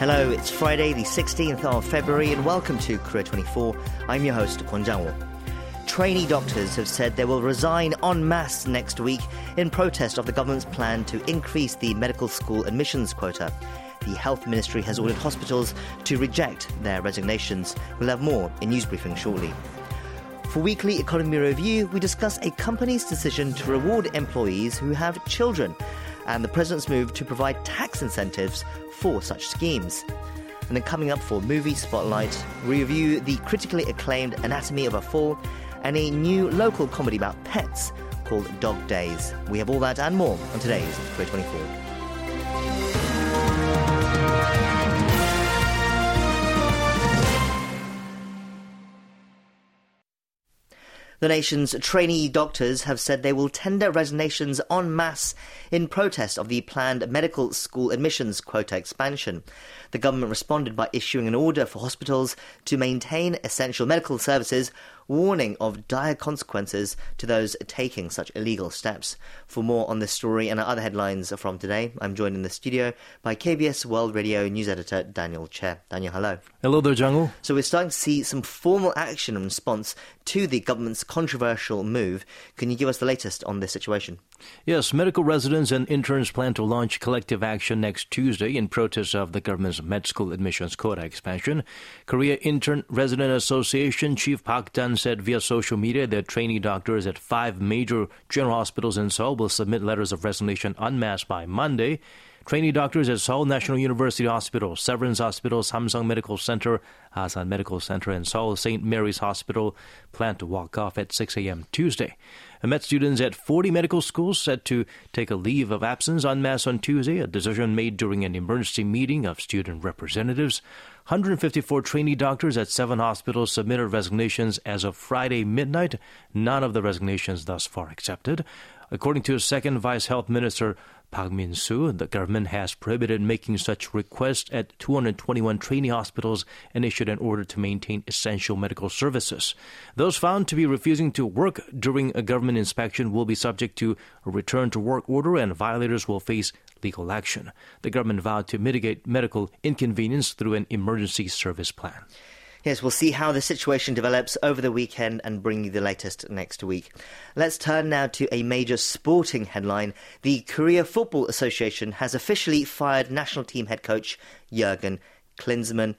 Hello, it's Friday, the 16th of February, and welcome to Korea 24. I'm your host, Kwon Jang-woo. Trainee doctors have said they will resign en masse next week in protest of the government's plan to increase the medical school admissions quota. The Health Ministry has ordered hospitals to reject their resignations. We'll have more in news briefing shortly. For Weekly Economy Review, we discuss a company's decision to reward employees who have children and the president's move to provide tax incentives for such schemes. And then coming up for Movie Spotlight, we review the critically acclaimed Anatomy of a Fall and a new local comedy about pets called Dog Days. We have all that and more on today's Korea 24. The nation's trainee doctors have said they will tender resignations en masse in protest of the planned medical school admissions quota expansion. The government responded by issuing an order for hospitals to maintain essential medical services, warning of dire consequences to those taking such illegal steps. For more on this story and our other headlines from today, I'm joined in the studio by KBS World Radio news editor Daniel Che. Daniel, hello. Hello there, Jang-woo. So we're starting to see some formal action in response to the government's controversial move. Can you give us the latest on this situation? Yes, medical residents and interns plan to launch collective action next Tuesday in protest of the government's med school admissions quota expansion. Korea Intern Resident Association Chief Park Dan said via social media that trainee doctors at five major general hospitals in Seoul will submit letters of resignation en masse by Monday. Trainee doctors at Seoul National University Hospital, Severance Hospital, Samsung Medical Center, Asan Medical Center, and Seoul St. Mary's Hospital plan to walk off at 6 a.m. Tuesday. Med students at 40 medical schools set to take a leave of absence en masse on Tuesday, a decision made during an emergency meeting of student representatives. 154 trainee doctors at seven hospitals submitted resignations as of Friday midnight. None of the resignations thus far accepted. According to a Second Vice Health Minister Park Min-soo, the government has prohibited making such requests at 221 training hospitals and issued an order to maintain essential medical services. Those found to be refusing to work during a government inspection will be subject to a return to work order and violators will face legal action. The government vowed to mitigate medical inconvenience through an emergency service plan. Yes, we'll see how the situation develops over the weekend and bring you the latest next week. Let's turn now to a major sporting headline. The Korea Football Association has officially fired national team head coach Jurgen Klinsmann.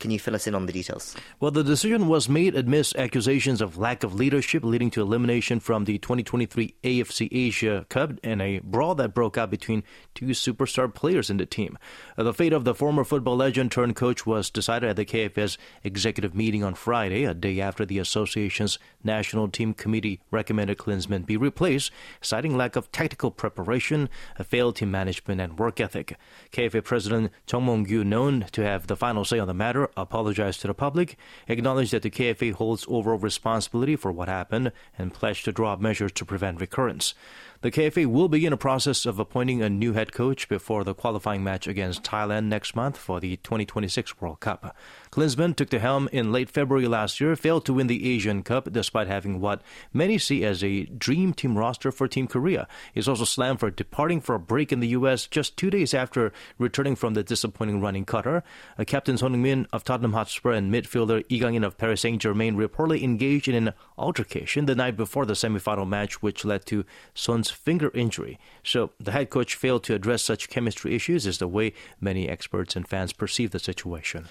Can you fill us in on the details? Well, the decision was made amidst accusations of lack of leadership, leading to elimination from the 2023 AFC Asia Cup and a brawl that broke out between two superstar players in the team. Uh, the fate of the former football legend turned coach was decided at the KFA executive meeting on Friday, a day after the association's national team committee recommended Klinsmann be replaced, citing lack of tactical preparation, a failed team management, and work ethic. KFA President Chung Mong-gyu, known to have the final say on the matter, apologized to the public, acknowledged that the KFA holds overall responsibility for what happened, and pledged to draw up measures to prevent recurrence. The KFA will begin a process of appointing a new head coach before the qualifying match against Thailand next month for the 2026 World Cup. Klinsmann took the helm in late February last year, failed to win the Asian Cup despite having what many see as a dream team roster for Team Korea. He's also slammed for departing for a break in the U.S. just two days after returning from the disappointing run in Qatar. Uh, Captain Son Heung-min of Tottenham Hotspur and midfielder Lee Kang-in of Paris Saint-Germain reportedly engaged in an altercation the night before the semifinal match, which led to Son's finger injury. So the head coach failed to address such chemistry issues, is the way many experts and fans perceive the situation.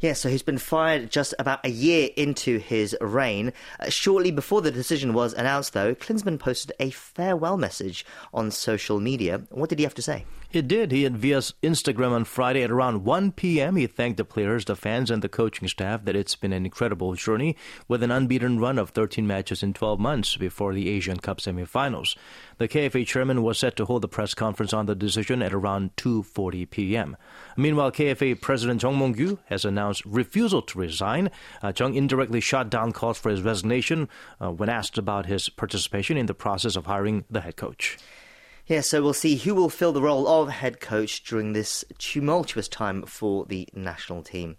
Yeah, so he's been fired just about a year into his reign. Uh, shortly before the decision was announced, though, Klinsmann posted a farewell message on social media. What did he have to say? It did. He via Instagram on Friday at around 1 p.m. He thanked the players, the fans, and the coaching staff that it's been an incredible journey with an unbeaten run of 13 matches in 12 months before the Asian Cup semifinals. The KFA chairman was set to hold the press conference on the decision at around 2:40 p.m. Meanwhile, KFA President Chung Mong-gyu has announced refusal to resign. Uh, Chung indirectly shot down calls for his resignation uh, when asked about his participation in the process of hiring the head coach. Yeah, so we'll see who will fill the role of head coach during this tumultuous time for the national team.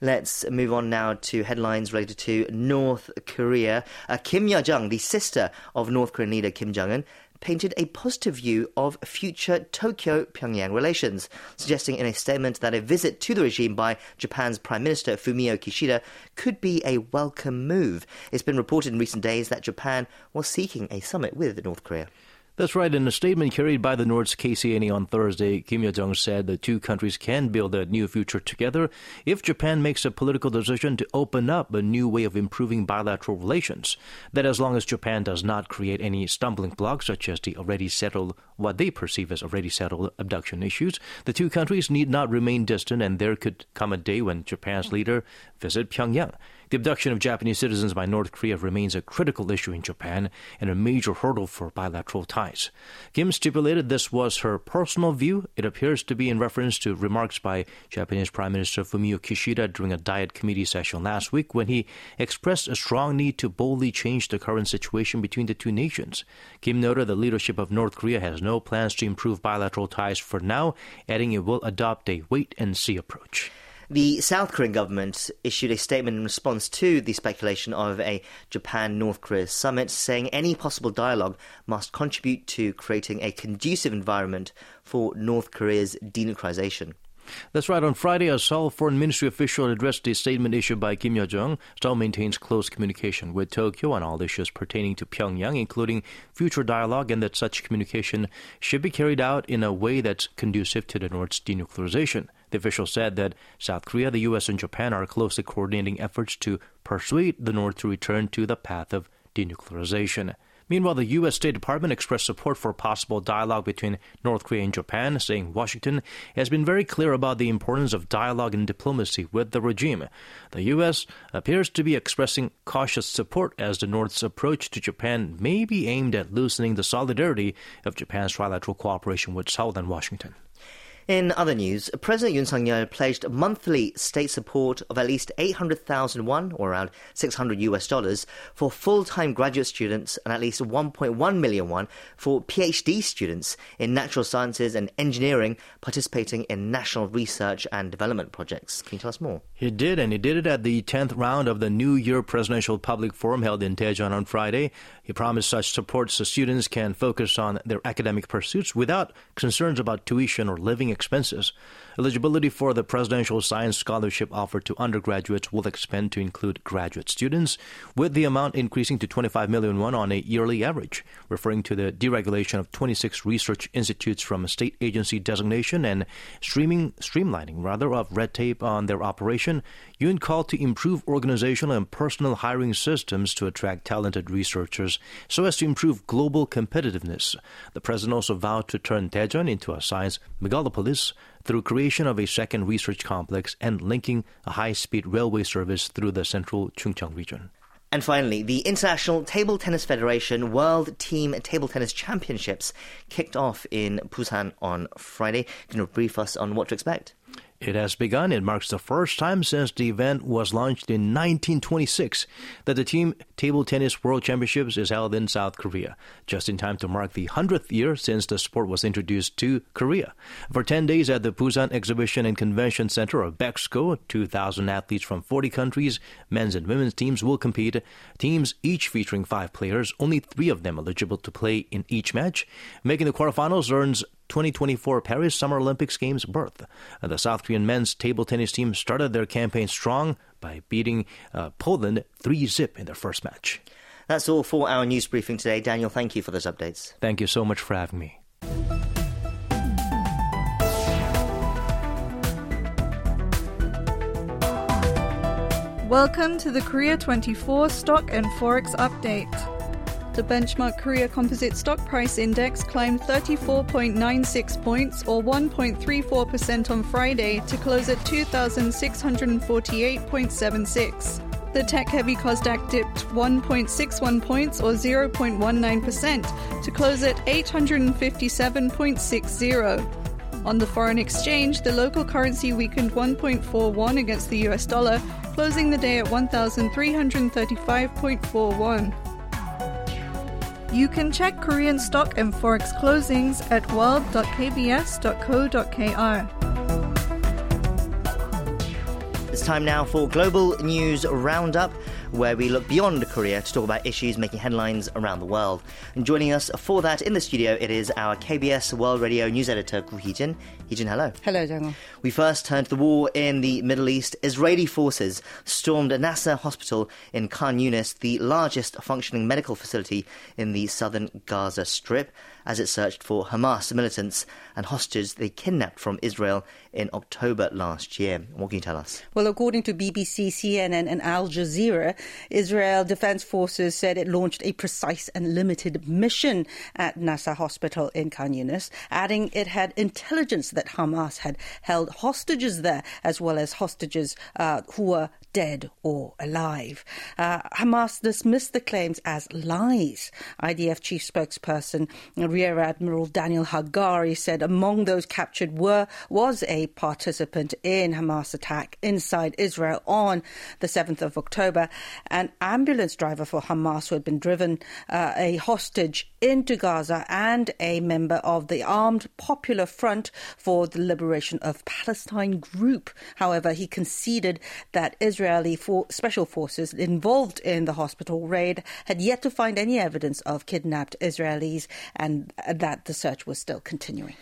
Let's move on now to headlines related to North Korea. Uh, Kim Yo Jong, the sister of North Korean leader Kim Jong Un, painted a positive view of future Tokyo Pyongyang relations, suggesting in a statement that a visit to the regime by Japan's Prime Minister Fumio Kishida could be a welcome move. It's been reported in recent days that Japan was seeking a summit with North Korea. That's right. In a statement carried by the North's KCNA on Thursday, Kim Yo Jong said the two countries can build a new future together if Japan makes a political decision to open up a new way of improving bilateral relations. That as long as Japan does not create any stumbling blocks, such as the already settled, what they perceive as already settled abduction issues, the two countries need not remain distant, and there could come a day when Japan's leader visit Pyongyang. The abduction of Japanese citizens by North Korea remains a critical issue in Japan and a major hurdle for bilateral ties. Kim stipulated this was her personal view. It appears to be in reference to remarks by Japanese Prime Minister Fumio Kishida during a Diet Committee session last week when he expressed a strong need to boldly change the current situation between the two nations. Kim noted the leadership of North Korea has no plans to improve bilateral ties for now, adding it will adopt a wait and see approach. The South Korean government issued a statement in response to the speculation of a Japan North Korea summit, saying any possible dialogue must contribute to creating a conducive environment for North Korea's denuclearization. That's right. On Friday, a Seoul Foreign Ministry official addressed a statement issued by Kim Yo Jong. Seoul maintains close communication with Tokyo on all issues pertaining to Pyongyang, including future dialogue, and that such communication should be carried out in a way that's conducive to the North's denuclearization. The official said that South Korea, the U.S., and Japan are closely coordinating efforts to persuade the North to return to the path of denuclearization. Meanwhile, the U.S. State Department expressed support for possible dialogue between North Korea and Japan, saying Washington has been very clear about the importance of dialogue and diplomacy with the regime. The U.S. appears to be expressing cautious support as the North's approach to Japan may be aimed at loosening the solidarity of Japan's trilateral cooperation with Seoul and Washington. In other news, President Yoon Suk-yeol pledged monthly state support of at least 800,000 won, or around 600 US dollars, for full-time graduate students and at least 1.1 million won for PhD students in natural sciences and engineering participating in national research and development projects. Can you tell us more? He did, and he did it at the 10th round of the New Year Presidential Public Forum held in Daejeon on Friday. He promised such support so students can focus on their academic pursuits without concerns about tuition or living expenses. Eligibility for the Presidential Science Scholarship offered to undergraduates will expand to include graduate students, with the amount increasing to 25 million won on a yearly average, referring to the deregulation of 26 research institutes from state agency designation and streaming streamlining rather of red tape on their operation. Yoon called to improve organizational and personal hiring systems to attract talented researchers so as to improve global competitiveness. The president also vowed to turn Daejeon into a science megalopolis through creation of a second research complex and linking a high-speed railway service through the central Chungcheong region. And finally, the International Table Tennis Federation World Team Table Tennis Championships kicked off in Busan on Friday. Can you brief us on what to expect? It has begun. It marks the first time since the event was launched in 1926 that the Team Table Tennis World Championships is held in South Korea, just in time to mark the 100th year since the sport was introduced to Korea. For 10 days at the Busan Exhibition and Convention Center of Bexco, 2,000 athletes from 40 countries, men's and women's teams will compete. Teams each featuring five players, only three of them eligible to play in each match. Making the quarterfinals earns 2024 Paris Summer Olympics Games berth. Uh, the South Korean men's table tennis team started their campaign strong by beating uh, Poland 3 zip in their first match. That's all for our news briefing today. Daniel, thank you for those updates. Thank you so much for having me. Welcome to the Korea 24 Stock and Forex Update. The benchmark Korea Composite Stock Price Index climbed 34.96 points or 1.34% on Friday to close at 2,648.76. The tech heavy Kosdaq dipped 1.61 points or 0.19% to close at 857.60. On the foreign exchange, the local currency weakened 1.41 against the US dollar, closing the day at 1,335.41. You can check Korean stock and forex closings at world.kbs.co.kr. It's time now for Global News Roundup. Where we look beyond Korea to talk about issues making headlines around the world. And joining us for that in the studio, it is our KBS World Radio news editor, Gu Heejin. Heejin, hello. Hello, Daniel. We first turn to the war in the Middle East. Israeli forces stormed a Nasser hospital in Khan Yunis, the largest functioning medical facility in the southern Gaza Strip as it searched for Hamas militants and hostages they kidnapped from Israel in October last year. What can you tell us? Well, according to BBC, CNN, and Al Jazeera, Israel Defense Forces said it launched a precise and limited mission at Nasser Hospital in Khan Yunis, adding it had intelligence that Hamas had held hostages there, as well as hostages uh, who were dead or alive. Uh, Hamas dismissed the claims as lies. IDF chief spokesperson Rear Admiral Daniel Hagari said among those captured were was a participant in Hamas attack inside Israel on the 7th of October, an ambulance driver for Hamas who had been driven uh, a hostage into Gaza and a member of the Armed Popular Front for the Liberation of Palestine group. However, he conceded that Israeli for- special forces involved in the hospital raid had yet to find any evidence of kidnapped Israelis and that the search was still continuing.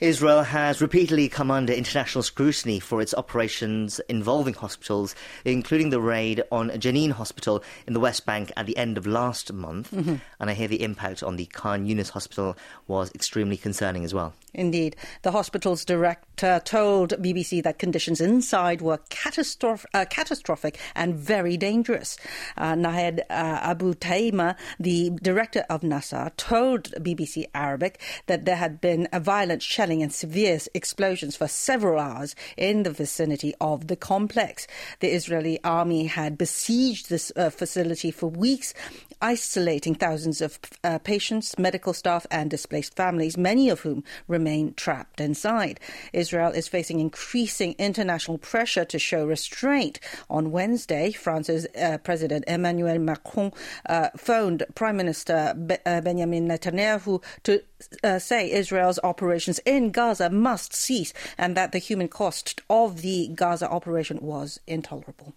Israel has repeatedly come under international scrutiny for its operations involving hospitals, including the raid on Jenin Hospital in the West Bank at the end of last month. Mm-hmm. And I hear the impact on the Khan Yunis Hospital was extremely concerning as well. Indeed. The hospital's director told BBC that conditions inside were catastroph- uh, catastrophic and very dangerous. Uh, Nahed uh, Abu Taima, the director of Nasser, told BBC Arabic that there had been a violent shelling and severe explosions for several hours in the vicinity of the complex. The Israeli army had besieged this uh, facility for weeks isolating thousands of uh, patients, medical staff, and displaced families, many of whom remain trapped inside. Israel is facing increasing international pressure to show restraint. On Wednesday, France's uh, President Emmanuel Macron uh, phoned Prime Minister uh, Benjamin Netanyahu to uh, say Israel's operations in Gaza must cease and that the human cost of the Gaza operation was intolerable.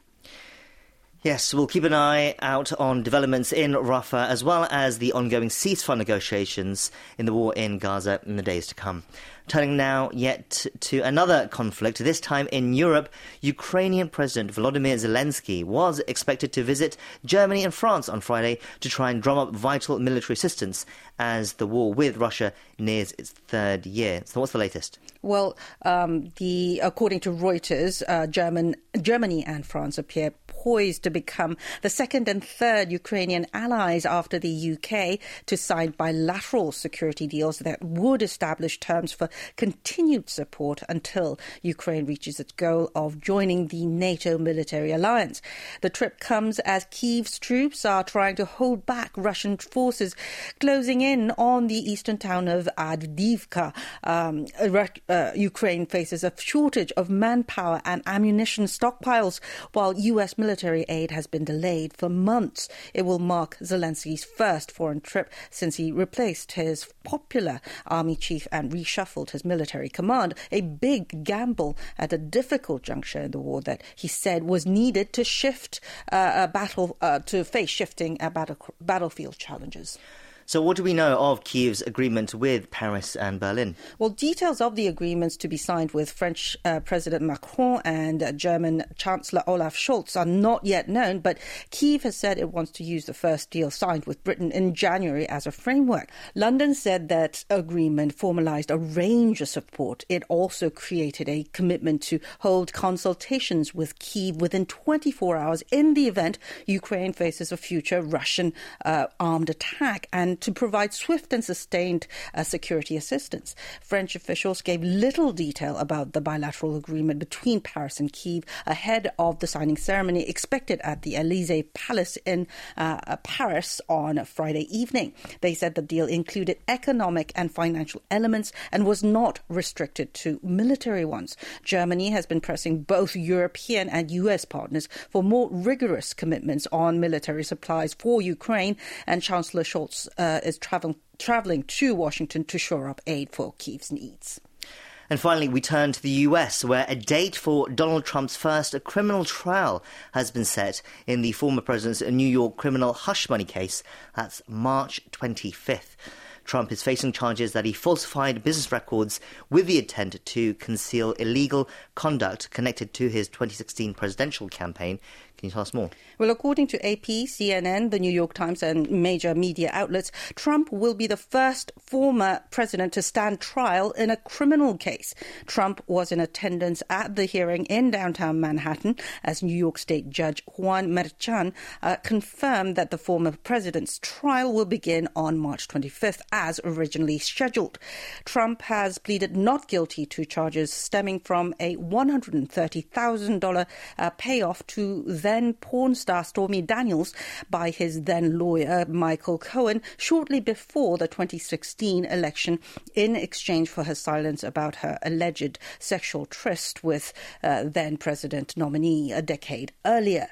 Yes, we'll keep an eye out on developments in Rafah as well as the ongoing ceasefire negotiations in the war in Gaza in the days to come. Turning now yet to another conflict, this time in Europe, Ukrainian President Volodymyr Zelensky was expected to visit Germany and France on Friday to try and drum up vital military assistance as the war with Russia nears its third year. So, what's the latest? Well, um, the according to Reuters, uh, German, Germany and France appear poised to become the second and third Ukrainian allies after the UK to sign bilateral security deals that would establish terms for continued support until Ukraine reaches its goal of joining the NATO military alliance. The trip comes as Kyiv's troops are trying to hold back Russian forces closing in on the eastern town of Avdiivka. Um, uh, Ukraine faces a shortage of manpower and ammunition stockpiles, while U.S. military aid has been delayed for months. It will mark Zelensky's first foreign trip since he replaced his popular army chief and reshuffled his military command, a big gamble at a difficult juncture in the war that he said was needed to shift uh, a battle uh, to face shifting uh, battle, battlefield challenges. So, what do we know of Kiev's agreement with Paris and Berlin? Well, details of the agreements to be signed with French uh, President Macron and uh, German Chancellor Olaf Scholz are not yet known, but Kiev has said it wants to use the first deal signed with Britain in January as a framework. London said that agreement formalized a range of support. It also created a commitment to hold consultations with Kiev within 24 hours in the event Ukraine faces a future Russian uh, armed attack and to provide swift and sustained uh, security assistance. French officials gave little detail about the bilateral agreement between Paris and Kiev ahead of the signing ceremony expected at the Elysee Palace in uh, uh, Paris on Friday evening. They said the deal included economic and financial elements and was not restricted to military ones. Germany has been pressing both European and US partners for more rigorous commitments on military supplies for Ukraine, and Chancellor Scholz uh, Uh, is traveling traveling to Washington to shore up aid for Kiev's needs. And finally, we turn to the US, where a date for Donald Trump's first criminal trial has been set in the former president's New York criminal hush money case. That's March 25th. Trump is facing charges that he falsified business records with the intent to conceal illegal conduct connected to his 2016 presidential campaign. Can you tell us more? Well, according to AP, CNN, the New York Times, and major media outlets, Trump will be the first former president to stand trial in a criminal case. Trump was in attendance at the hearing in downtown Manhattan as New York State Judge Juan Merchan uh, confirmed that the former president's trial will begin on March 25th as originally scheduled. Trump has pleaded not guilty to charges stemming from a $130,000 uh, payoff to then porn star Stormy Daniels by his then lawyer Michael Cohen shortly before the 2016 election in exchange for her silence about her alleged sexual tryst with uh, then president nominee a decade earlier.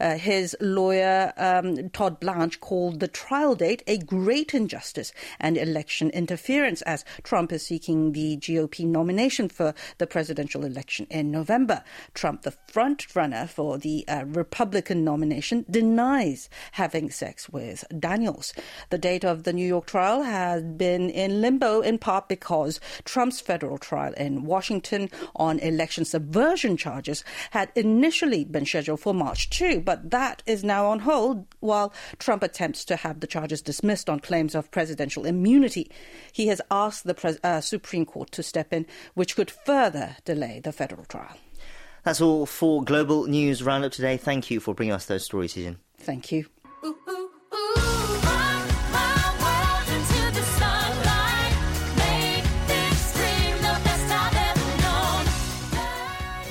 Uh, his lawyer um, Todd Blanche called the trial date a great injustice and election interference as Trump is seeking the GOP nomination for the presidential election in November. Trump, the front runner for the uh, Republican nomination, denies having sex with Daniels. The date of the New York trial has been in limbo in part because Trump's federal trial in Washington on election subversion charges had initially been scheduled for March 2, but that is now on hold while Trump attempts to have the charges dismissed on claims of presidential immunity. He has asked the Pre- uh, Supreme Court to step in, which could further delay the federal trial. That's all for Global News Roundup today. Thank you for bringing us those stories, Susan. Thank you.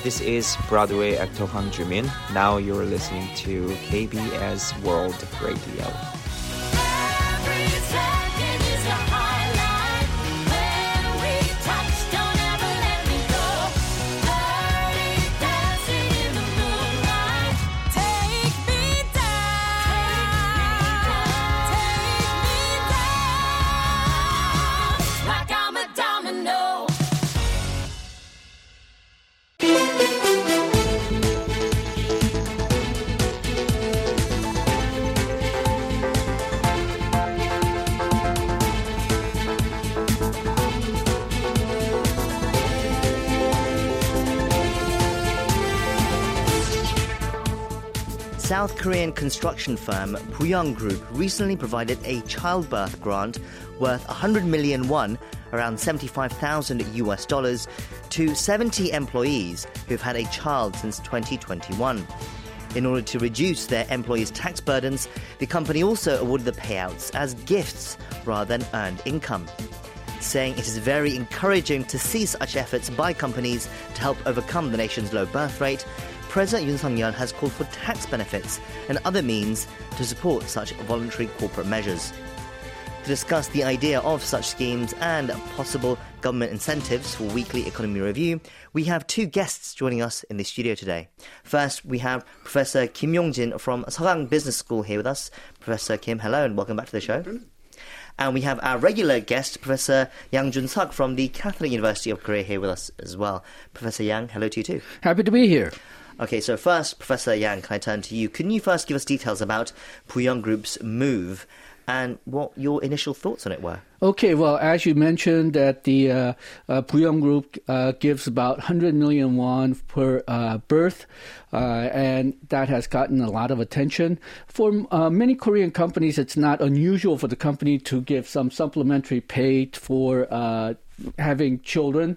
This is Broadway actor Hwang Jumin. Now you're listening to KBS World Radio. South Korean construction firm Booyoung Group recently provided a childbirth grant worth 100 million won, around 75,000 US dollars, to 70 employees who've had a child since 2021. In order to reduce their employees' tax burdens, the company also awarded the payouts as gifts rather than earned income. Saying it is very encouraging to see such efforts by companies to help overcome the nation's low birth rate, President Yoon Suk-yeol has called for tax benefits and other means to support such voluntary corporate measures. To discuss the idea of such schemes and possible government incentives for weekly economy review, we have two guests joining us in the studio today. First, we have Professor Kim Yong-jin from Sogang Business School here with us. Professor Kim, hello and welcome back to the show. And we have our regular guest, Professor Yang Jun Suk from the Catholic University of Korea here with us as well. Professor Yang, hello to you too. Happy to be here. Okay, so first, Professor Yang, can I turn to you? Can you first give us details about Booyoung Group's move and what your initial thoughts on it were? Okay, well, as you mentioned, that the uh, uh, Booyoung Group uh, gives about 100 million won per uh, birth, uh, and that has gotten a lot of attention. For uh, many Korean companies, it's not unusual for the company to give some supplementary pay for having children,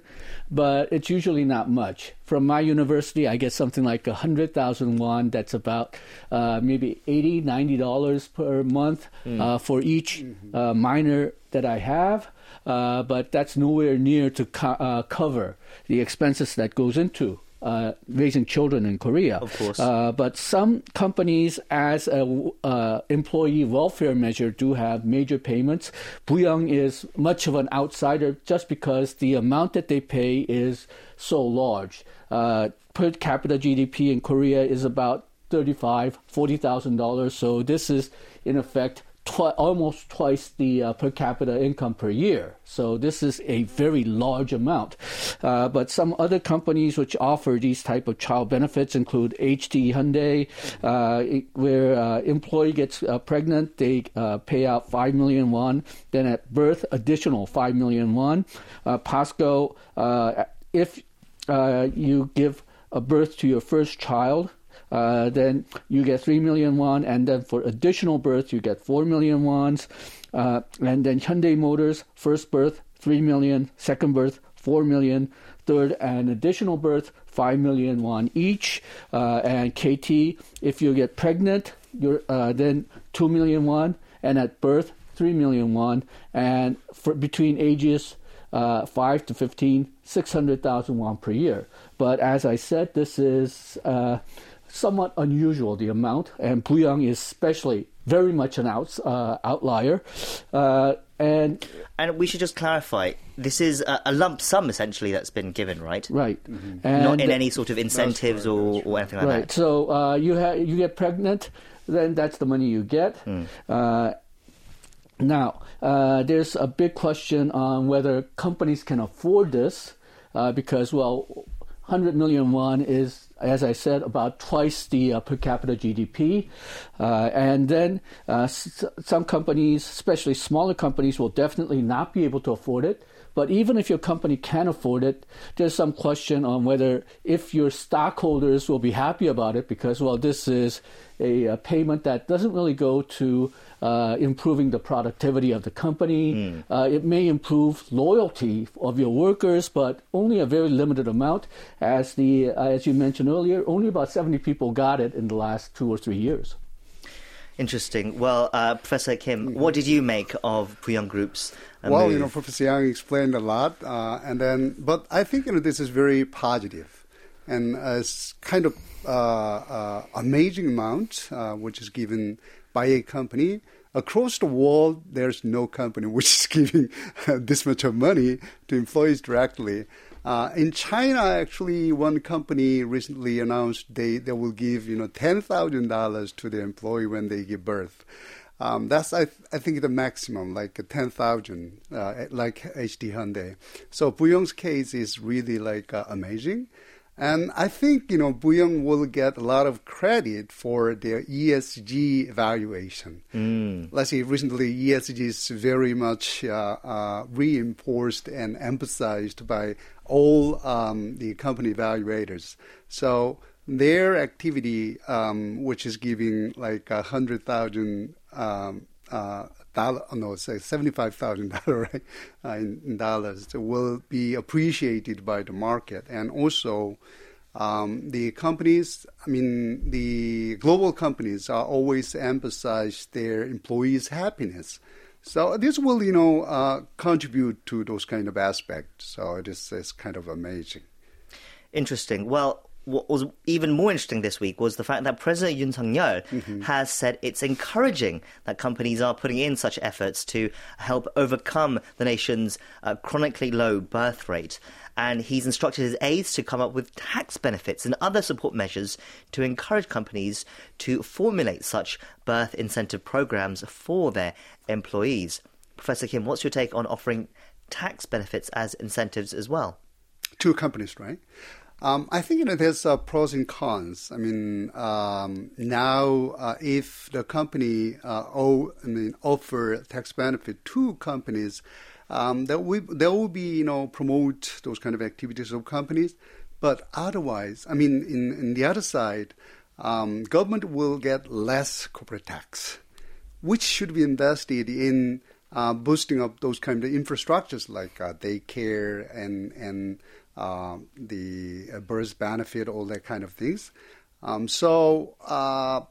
but it's usually not much. From my university, I get something like a hundred thousand won. That's about uh, maybe 80 90 dollars per month mm. uh, for each uh, minor that I have. Uh, but that's nowhere near to co- uh, cover the expenses that goes into uh, raising children in Korea. Of course. Uh, but some companies, as a uh, employee welfare measure, do have major payments. Booyoung is much of an outsider just because the amount that they pay is so large. Uh, per capita GDP in Korea is about thirty-five, forty thousand dollars. So this is in effect twi- almost twice the uh, per capita income per year. So this is a very large amount. Uh, but some other companies which offer these type of child benefits include HD Hyundai, uh, where uh, employee gets uh, pregnant, they uh, pay out five million won. Then at birth, additional five million won. POSCO, if you give a birth to your first child, uh, then you get 3 million won, and then for additional birth, you get 4 million wons. Uh, and then Hyundai Motors, first birth, 3 million, second birth, 4 million, third and additional birth, 5 million won each. Uh, and KT, if you get pregnant, you're uh, then 2 million won, and at birth, 3 million won. And for between ages uh, 5 to 15, 600,000 won per year. But as I said, this is uh, somewhat unusual, the amount, and Booyoung is especially very much an out, uh, outlier. Uh, and and we should just clarify: this is a, a, lump sum essentially that's been given, right? Right, mm-hmm. not in any sort of incentives or, or anything like right. that. So uh, you ha- you get pregnant, then that's the money you get. Mm. now, uh, there's a big question on whether companies can afford this, uh, because well, 100 million won is as I said, about twice the uh, per capita GDP. Uh, and then uh, s- some companies, especially smaller companies, will definitely not be able to afford it. But even if your company can afford it, there's some question on whether if your stockholders will be happy about it because, well, this is a, a payment that doesn't really go to uh, improving the productivity of the company. Mm. Uh, it may improve loyalty of your workers, but only a very limited amount. As the uh, as you mentioned earlier, only about 70 people got it in the last two or three years. Interesting. Well, uh, Professor Kim, what did you make of Booyoung Group's uh, Well, move? you know, Professor Yang explained a lot, uh, and then, but I think you know this is very positive, and it's kind of uh, uh, amazing amount uh, which is given by a company across the world. There's no company which is giving this much of money to employees directly. Uh, in China, actually, one company recently announced they, they will give you know ten thousand dollars to the employee when they give birth. Um, that's I, I think the maximum, like ten thousand, uh, like HD Hyundai. So Booyoung's case is really like uh, amazing. And I think, you know, Booyoung will get a lot of credit for their ESG evaluation. Mm. Let's see, recently ESG is very much uh, uh, reinforced and emphasized by all um, the company evaluators. So their activity, um, which is giving like a hundred thousand um, uh, dollar, oh, no, seventy-five thousand dollars right, uh, in, in, dollars, will be appreciated by the market, and also um, the companies. I mean, the global companies are always emphasize their employees' happiness. So this will, you know, uh, contribute to those kind of aspects. So it is it's kind of amazing. Interesting. Well, what was even more interesting this week was the fact that President Yoon Suk Yeol mm-hmm. has said it's encouraging that companies are putting in such efforts to help overcome the nation's uh, chronically low birth rate. And he's instructed his aides to come up with tax benefits and other support measures to encourage companies to formulate such birth incentive programs for their employees. Professor Kim, what's your take on offering tax benefits as incentives as well? To companies, right? Um, I think you know there's uh, pros and cons. I mean, um, now uh, if the company uh, owe, I mean, offer tax benefit to companies, um, there will there will be you know promote those kind of activities of companies. But otherwise, I mean, in, in the other side, um, government will get less corporate tax, which should be invested in uh, boosting up those kind of infrastructures like uh, daycare and and um, the uh, birth benefit, all that kind of things. Um, so uh,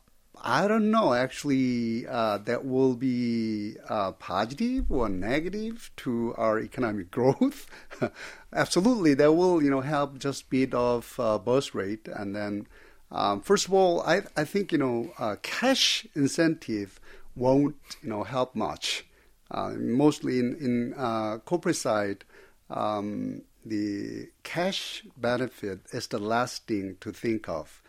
I don't know. Actually, uh, that will be uh, positive or negative to our economic growth. Absolutely, that will you know help just beat off uh, birth rate, and then um, first of all, I I think you know uh, cash incentive won't you know help much. mostly in in corporate side. Um, the cash benefit is the last thing to think of.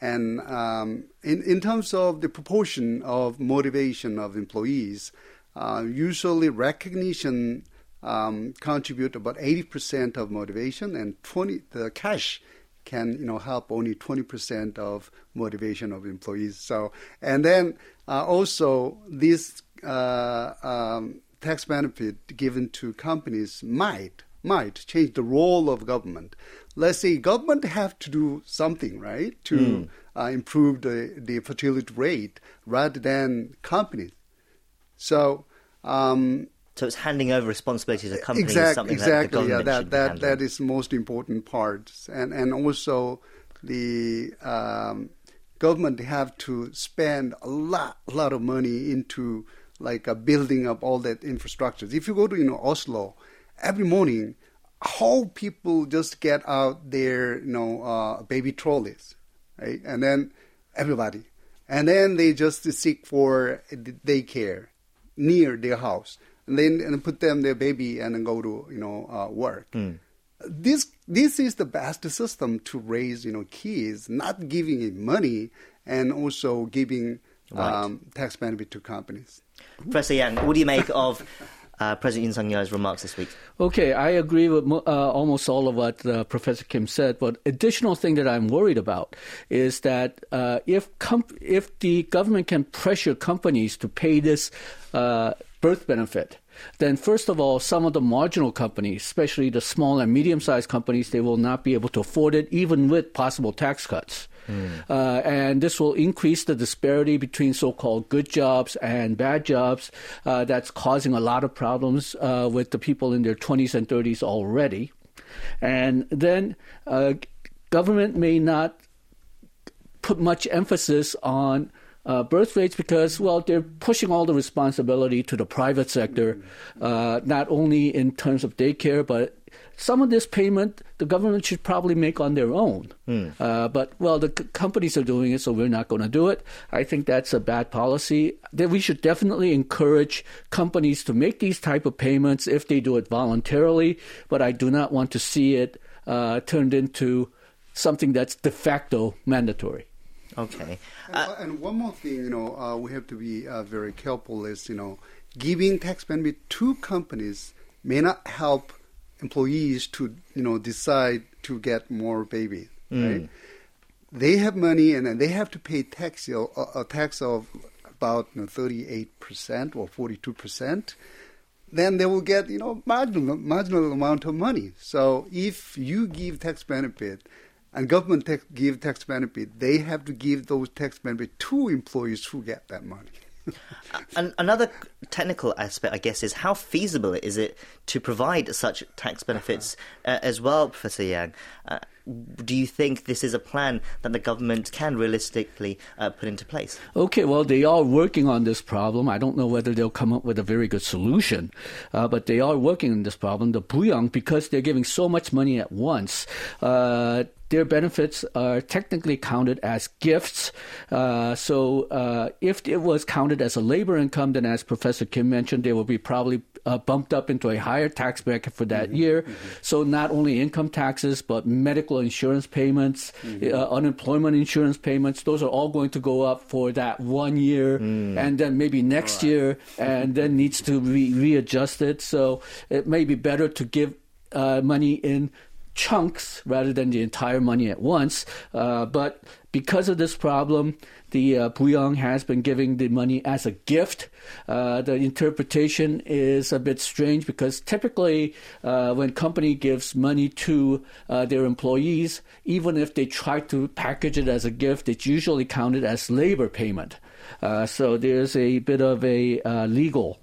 And um, in, in terms of the proportion of motivation of employees, uh, usually recognition um, contribute about 80% of motivation and 20 the cash can you know help only 20% of motivation of employees so and then uh, also this uh, um, tax benefit given to companies might might change the role of government let's say government have to do something right to mm. uh, improve the, the fertility rate rather than companies so um, so it's handing over responsibility to companies. Exactly, something exactly. That yeah, that that that is most important part, and and also the um, government have to spend a lot, a lot of money into like uh, building up all that infrastructure. If you go to you know Oslo, every morning, how people just get out their you know uh, baby trolleys, right, and then everybody, and then they just seek for daycare near their house and then and put them their baby and then go to you know uh, work. Mm. This this is the best system to raise you know kids, not giving it money and also giving right. um, tax benefit to companies. Professor Yang, what do you make of? Uh, President Yoon Suk Yeol's remarks this week. Okay, I agree with uh, almost all of what uh, Professor Kim said. But additional thing that I'm worried about is that uh, if comp- if the government can pressure companies to pay this uh, birth benefit, then first of all, some of the marginal companies, especially the small and medium sized companies, they will not be able to afford it, even with possible tax cuts. Mm. Uh, and this will increase the disparity between so-called good jobs and bad jobs. Uh, that's causing a lot of problems uh, with the people in their 20s and 30s already. And then uh, government may not put much emphasis on uh, birth rates because, well, they're pushing all the responsibility to the private sector, uh, not only in terms of daycare, but some of this payment the government should probably make on their own. Mm. Uh, but well, the c- companies are doing it, so we're not going to do it. I think that's a bad policy. That we should definitely encourage companies to make these type of payments if they do it voluntarily. But I do not want to see it uh, turned into something that's de facto mandatory. Okay. Uh, and, and, one more thing, you know, uh, we have to be uh, very careful is, you know, giving tax benefit to companies may not help employees to, you know, decide to get more babies, mm. right? They have money and then they have to pay tax, you know, a, tax of about you know, 38% or 42%. Then they will get, you know, marginal, marginal amount of money. So if you give tax benefit, and government tax, give tax benefit, they have to give those tax benefit to employees who get that money. and another technical aspect, I guess, is how feasible is it to provide such tax benefits uh, as well, Professor Yang? Uh, do you think this is a plan that the government can realistically uh, put into place? Okay, well, they are working on this problem. I don't know whether they'll come up with a very good solution, uh, but they are working on this problem. The Booyoung, because they're giving so much money at once, uh, their benefits are technically counted as gifts. Uh, so uh, if it was counted as a labor income, then as Professor Kim mentioned, they will be probably uh, bumped up into a higher tax bracket for that mm-hmm. year. Mm-hmm. So not only income taxes, but medical insurance payments, mm-hmm. uh, unemployment insurance payments, those are all going to go up for that one year, mm. and then maybe next right. year, and then needs to be readjusted. So it may be better to give uh, money in chunks rather than the entire money at once. Uh, but because of this problem, the uh, has been giving the money as a gift. Uh, the interpretation is a bit strange because typically, uh, when company gives money to uh, their employees, even if they try to package it as a gift, it's usually counted as labor payment. Uh, so there's a bit of a uh, legal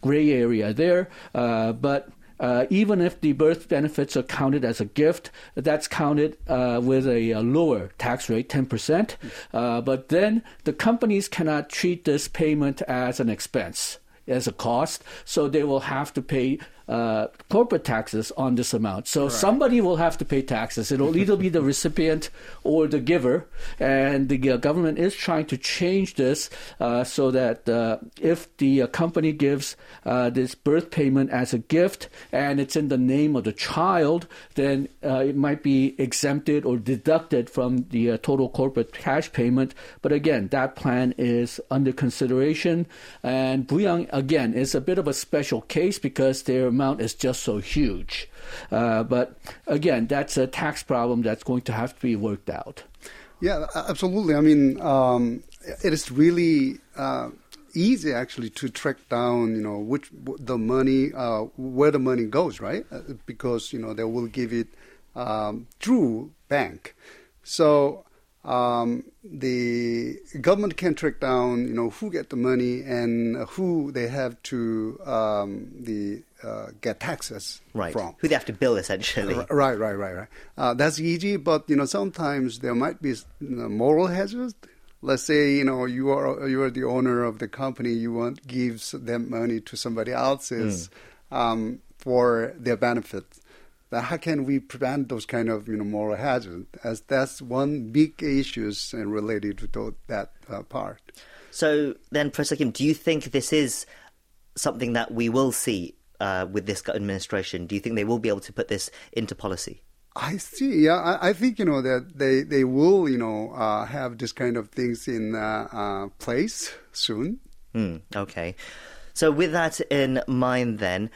gray area there, but uh, even if the birth benefits are counted as a gift, that's counted uh, with a, a, lower tax rate, 10%. Uh, but then the companies cannot treat this payment as an expense as a cost, so they will have to pay uh, corporate taxes on this amount. So right. somebody will have to pay taxes. It'll either be the recipient or the giver. And the uh, government is trying to change this uh, so that uh, if the uh, company gives uh, this birth payment as a gift and it's in the name of the child, then it might be exempted or deducted from the total corporate cash payment. But again, that plan is under consideration. And Booyoung, again, is a bit of a special case because their amount is just so huge. Uh, but again, that's a tax problem that's going to have to be worked out. Yeah, absolutely. I mean, um, it is really uh, easy actually to track down, you know, which the money, uh, where the money goes, right? Uh, because you know they will give it um, through bank. So um, the government can track down, you know, who get the money and who they have to um, the uh, get taxes right. from. Who they have to bill essentially. Right, right, right, right. Uh, that's easy, but you know sometimes there might be moral hazards. Let's say you know you are you are the owner of the company. You want gives them money to somebody else's mm. um, for their benefit how can we prevent those kind of you know moral hazards? As that's one big issues and related to that uh, part. So then, Professor Kim, do you think this is something that we will see uh, with this administration? Do you think they will be able to put this into policy? I see. Yeah, I, I think you know that they they will you know uh, have this kind of things in uh, uh, place soon. Mm, okay. So with that in mind, then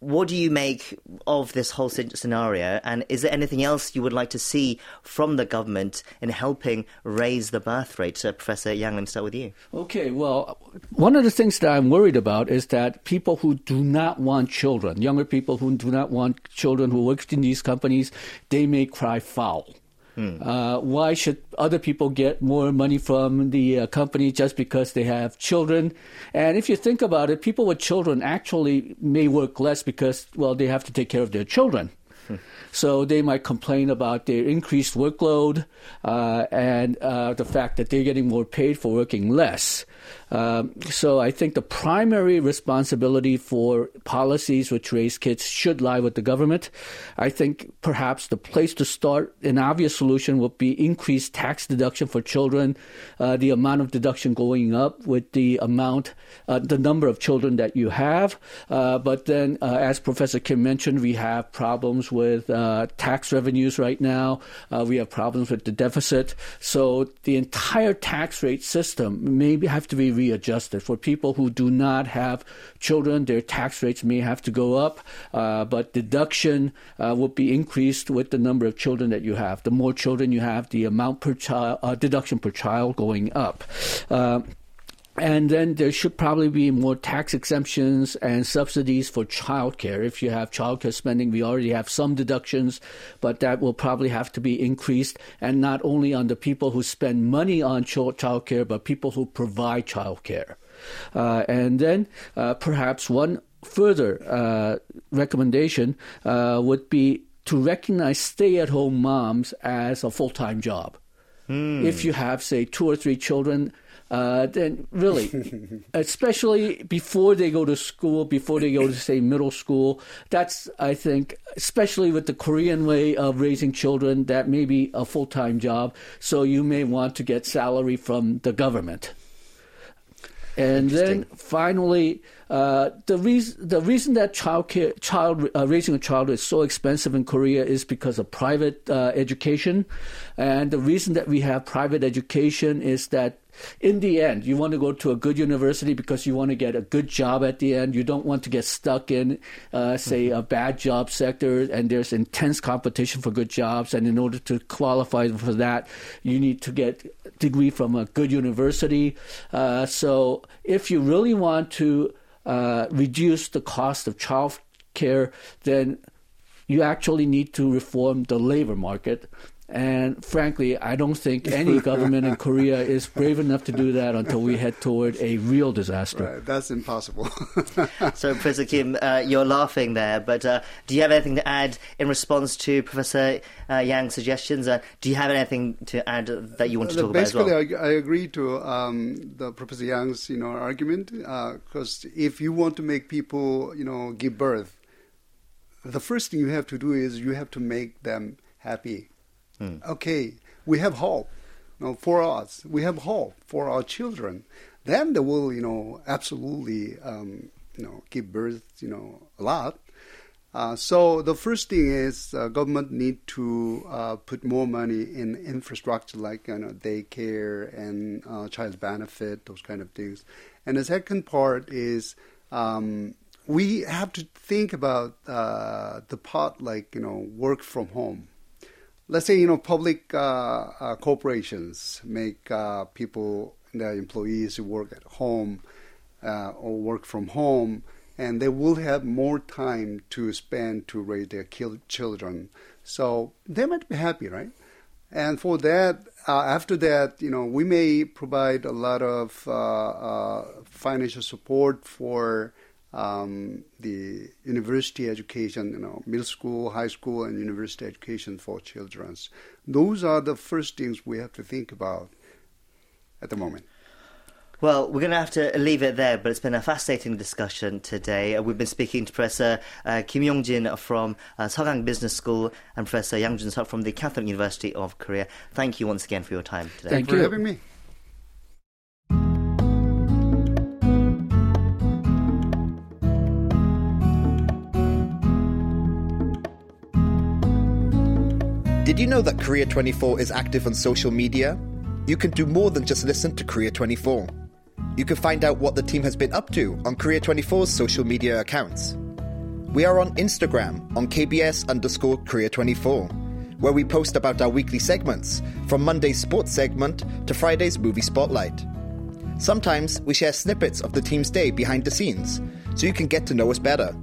what do you make of this whole scenario? And is there anything else you would like to see from the government in helping raise the birth rate? So, Professor Yang, let me start with you. Okay, well, one of the things that I'm worried about is that people who do not want children, younger people who do not want children who work in these companies, they may cry foul. Hmm. Uh, why should other people get more money from the uh, company just because they have children? And if you think about it, people with children actually may work less because, well, they have to take care of their children. Hmm. So they might complain about their increased workload uh, and uh, the fact that they're getting more paid for working less. Um, so I think the primary responsibility for policies which raise kids should lie with the government. I think perhaps the place to start, an obvious solution would be increased tax deduction for children, uh, the amount of deduction going up with the amount, uh, the number of children that you have. Uh, but then, uh, as Professor Kim mentioned, we have problems with uh, tax revenues right now. We have problems with the deficit. So the entire tax rate system maybe have to be readjusted. For people who do not have children, their tax rates may have to go up, uh, but deduction uh, will be increased with the number of children that you have. The more children you have, the amount per child, uh, deduction per child going up. Uh, and then there should probably be more tax exemptions and subsidies for childcare. If you have childcare spending, we already have some deductions, but that will probably have to be increased. And not only on the people who spend money on childcare, but people who provide childcare. Uh, and then uh, perhaps one further uh, recommendation uh, would be to recognize stay at home moms as a full time job. Mm. If you have, say, two or three children, uh, then really, especially before they go to school, before they go to say middle school, that's I think, especially with the Korean way of raising children, that may be a full time job. So you may want to get salary from the government. And then finally, uh, the reason the reason that child care, child uh, raising a child is so expensive in Korea is because of private uh, education, and the reason that we have private education is that in the end, you want to go to a good university because you want to get a good job at the end. You don't want to get stuck in, uh, say, mm-hmm. a bad job sector, and there's intense competition for good jobs. And in order to qualify for that, you need to get a degree from a good university. Uh, so if you really want to uh, reduce the cost of child care, then you actually need to reform the labor market And frankly, I don't think any government in Korea is brave enough to do that until we head toward a real disaster. Right, that's impossible. so, Professor Kim, uh, you're laughing there, but uh, do you have anything to add in response to Professor uh, Yang's suggestions? Uh, do you have anything to add that you want to talk Basically, about as well? I, I agree to um, the Professor Yang's you know argument because uh, if you want to make people you know give birth, the first thing you have to do is you have to make them happy Mm. Okay, we have hope you know, for us. We have hope for our children. Then they will, you know, absolutely, um, you know, give birth, you know, a lot. Uh, so the first thing is uh, government need to uh, put more money in infrastructure like you know, daycare and uh, child benefit, those kind of things. And the second part is um, we have to think about uh, the part like you know work from home let's say you know public uh, uh, corporations make uh, people their employees work at home uh, or work from home and they will have more time to spend to raise their children. So they might be happy right? And for that uh, after that you know we may provide a lot of uh, financial support for um, the university education, you know, middle school, high school, and university education for children. Those are the first things we have to think about at the moment. Well, we're going to have to leave it there, but it's been a fascinating discussion today. Uh, we've been speaking to Professor uh, Kim Yong-jin from uh, Sogang Business School and Professor Yang Jun-seok from the Catholic University of Korea. Thank you once again for your time today. Thank, Thank you for having me. Did you know that Korea 24 is active on social media? You can do more than just listen to Korea 24. You can find out what the team has been up to on Korea 24's social media accounts. We are on Instagram on KBS underscore Korea 24, where we post about our weekly segments, from Monday's sports segment to Friday's movie spotlight. Sometimes we share snippets of the team's day behind the scenes, so you can get to know us better.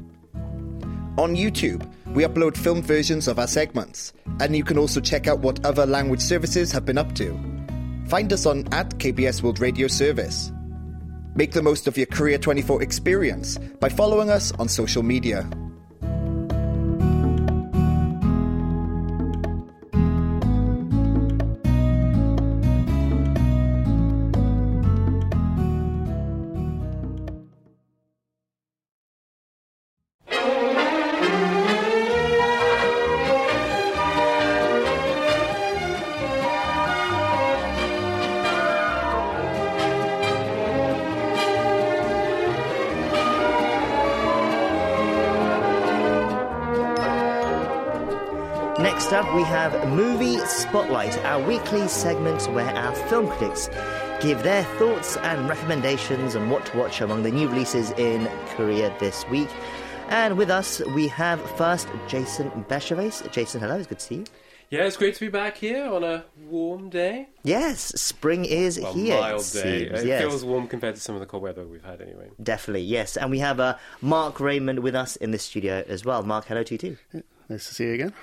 On YouTube, we upload film versions of our segments, and you can also check out what other language services have been up to. Find us on at KBS World Radio Service. Make the most of your Korea 24 experience by following us on social media. Weekly segment where our film critics give their thoughts and recommendations on what to watch among the new releases in Korea this week. And with us, we have first Jason Bechervaise. Jason, hello, it's good to see you. Yeah, it's great to be back here on a warm day. Yes, spring is well, here. Mild day. Seems, it yes. feels warm compared to some of the cold weather we've had anyway. Definitely, yes. And we have uh, Mark Raymond with us in the studio as well. Mark, hello to you too. Nice to see you again.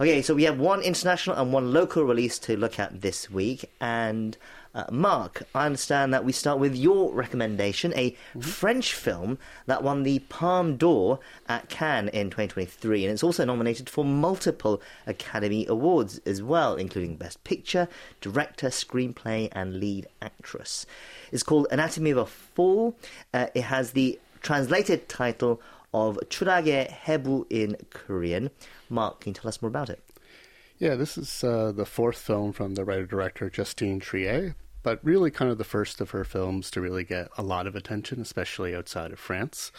Okay, so we have one international and one local release to look at this week. And uh, Mark, I understand that we start with your recommendation, a mm-hmm. French film that won the Palme d'Or at Cannes in 2023. And it's also nominated for multiple Academy Awards as well, including Best Picture, Director, Screenplay, and Lead Actress. It's called Anatomy of a Fall. Uh, it has the translated title of Churage Hebu in Korean. Mark, can you tell us more about it? Yeah, this is uh, the fourth film from the writer director Justine Triet, but really kind of the first of her films to really get a lot of attention, especially outside of France.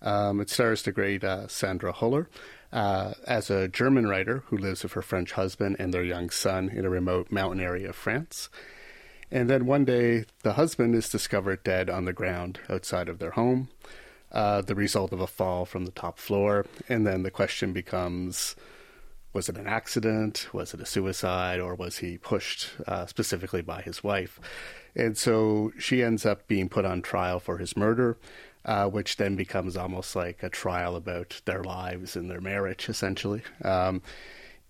Um, it stars the great uh, Sandra Huller uh, as a German writer who lives with her French husband and their young son in a remote mountain area of France. And then one day, the husband is discovered dead on the ground outside of their home uh, the result of a fall from the top floor. And then the question becomes was it an accident? Was it a suicide? Or was he pushed uh, specifically by his wife? And so she ends up being put on trial for his murder, uh, which then becomes almost like a trial about their lives and their marriage, essentially. Um,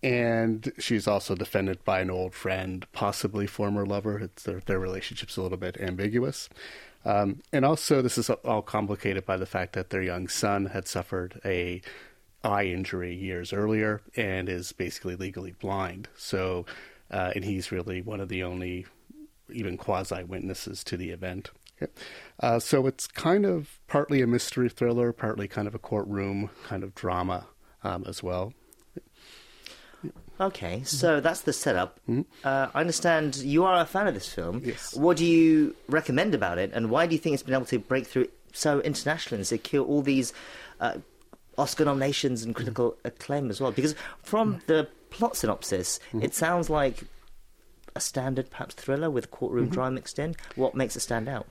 and she's also defended by an old friend, possibly former lover. Their, their relationship's a little bit ambiguous. Um, and also, this is all complicated by the fact that their young son had suffered a eye injury years earlier and is basically legally blind. So, uh, and he's really one of the only even quasi witnesses to the event. Uh, so it's kind of partly a mystery thriller, partly kind of a courtroom kind of drama um, as well. Okay, so that's the setup. Mm-hmm. Uh, I understand you are a fan of this film. Yes. What do you recommend about it, and why do you think it's been able to break through so internationally and secure all these uh, Oscar nominations and critical Mm-hmm. acclaim as well? Because from the plot synopsis, it sounds like a standard, perhaps thriller with courtroom Mm-hmm. drama mixed in. What makes it stand out?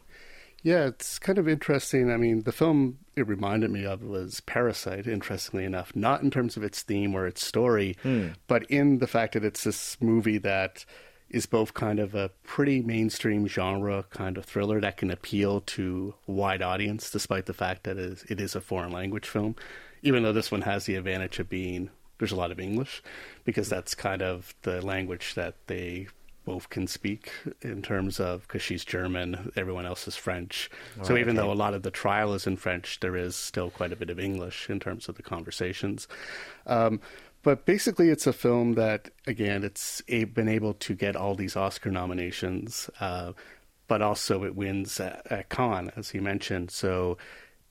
Yeah, it's kind of interesting. I mean, the film it reminded me of was Parasite, interestingly enough, not in terms of its theme or its story, hmm. but in the fact that it's this movie that is both kind of a pretty mainstream genre kind of thriller that can appeal to a wide audience, despite the fact that it is, it is a foreign language film, even though this one has the advantage of being there's a lot of English because hmm. that's kind of the language that they both can speak in terms of because she's German, everyone else is French. so even okay. though a lot of the trial is in French, there is still quite a bit of English in terms of the conversations. Um, but basically, it's a film that, again, it's a, been able to get all these Oscar nominations, uh, but also it wins at, at Cannes, as you mentioned. So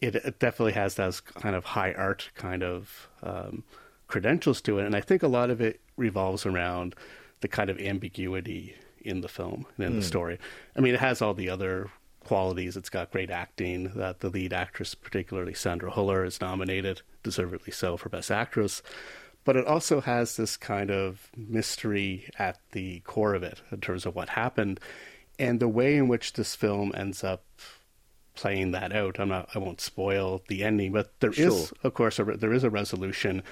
it, it definitely has those kind of high art kind of um, credentials to it. And I think a lot of it revolves around the kind of ambiguity in the film and in the hmm. story. I mean, it has all the other qualities. It's got great acting. That the lead actress, particularly Sandra Huller, is nominated, deservedly so, for Best Actress. But it also has this kind of mystery at the core of it in terms of what happened, and the way in which this film ends up playing that out. I'm not. I won't spoil the ending, but there is, Sure. of course, a, there is a resolution.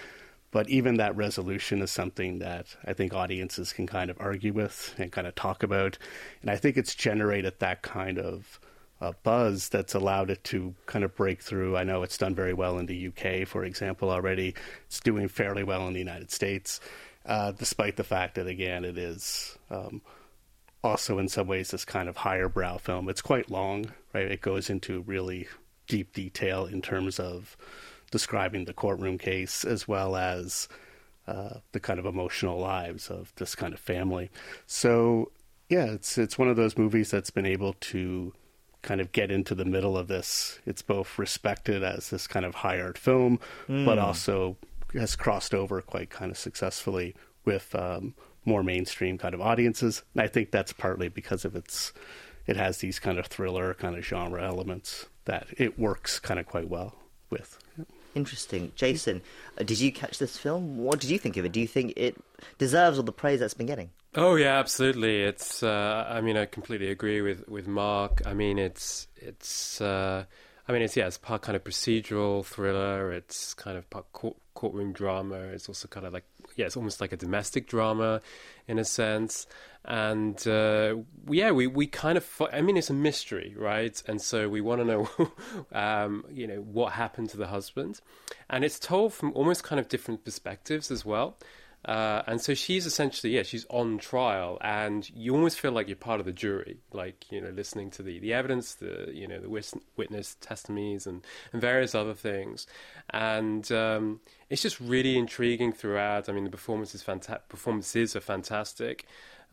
But even that resolution is something that I think audiences can kind of argue with and kind of talk about. And I think it's generated that kind of uh, buzz that's allowed it to kind of break through. I know it's done very well in the UK, for example, already. It's doing fairly well in the United States, uh, despite the fact that, again, it is um, also in some ways this kind of higher brow film. It's quite long, right? It goes into really deep detail in terms of describing the courtroom case as well as uh, the kind of emotional lives of this kind of family. So yeah, it's it's one of those movies that's been able to kind of get into the middle of this. It's both respected as this kind of high art film, but also has crossed over quite kind of successfully with um, more mainstream kind of audiences. And I think that's partly because of its it has these kind of thriller kind of genre elements that it works kind of quite well with. Interesting. Jason, uh, did you catch this film? What did you think of it? Do you think it deserves all the praise that's been getting? Oh yeah, absolutely. It's. Uh, I mean, I completely agree with with Mark. I mean, it's it's. Uh, I mean, it's yeah, it's part kind of procedural thriller. It's kind of part court, courtroom drama. It's also kind of like yeah, it's almost like a domestic drama, in a sense. And uh, yeah, we we kind of. I mean, it's a mystery, right? And so we want to know, um, you know, what happened to the husband, and it's told from almost kind of different perspectives as well. Uh, and so she's essentially, yeah, she's on trial, and you almost feel like you're part of the jury, like you know, listening to the, the evidence, the you know, the witness testimonies, and, and various other things, and um, it's just really intriguing throughout. I mean, the performance is fanta- performances are fantastic,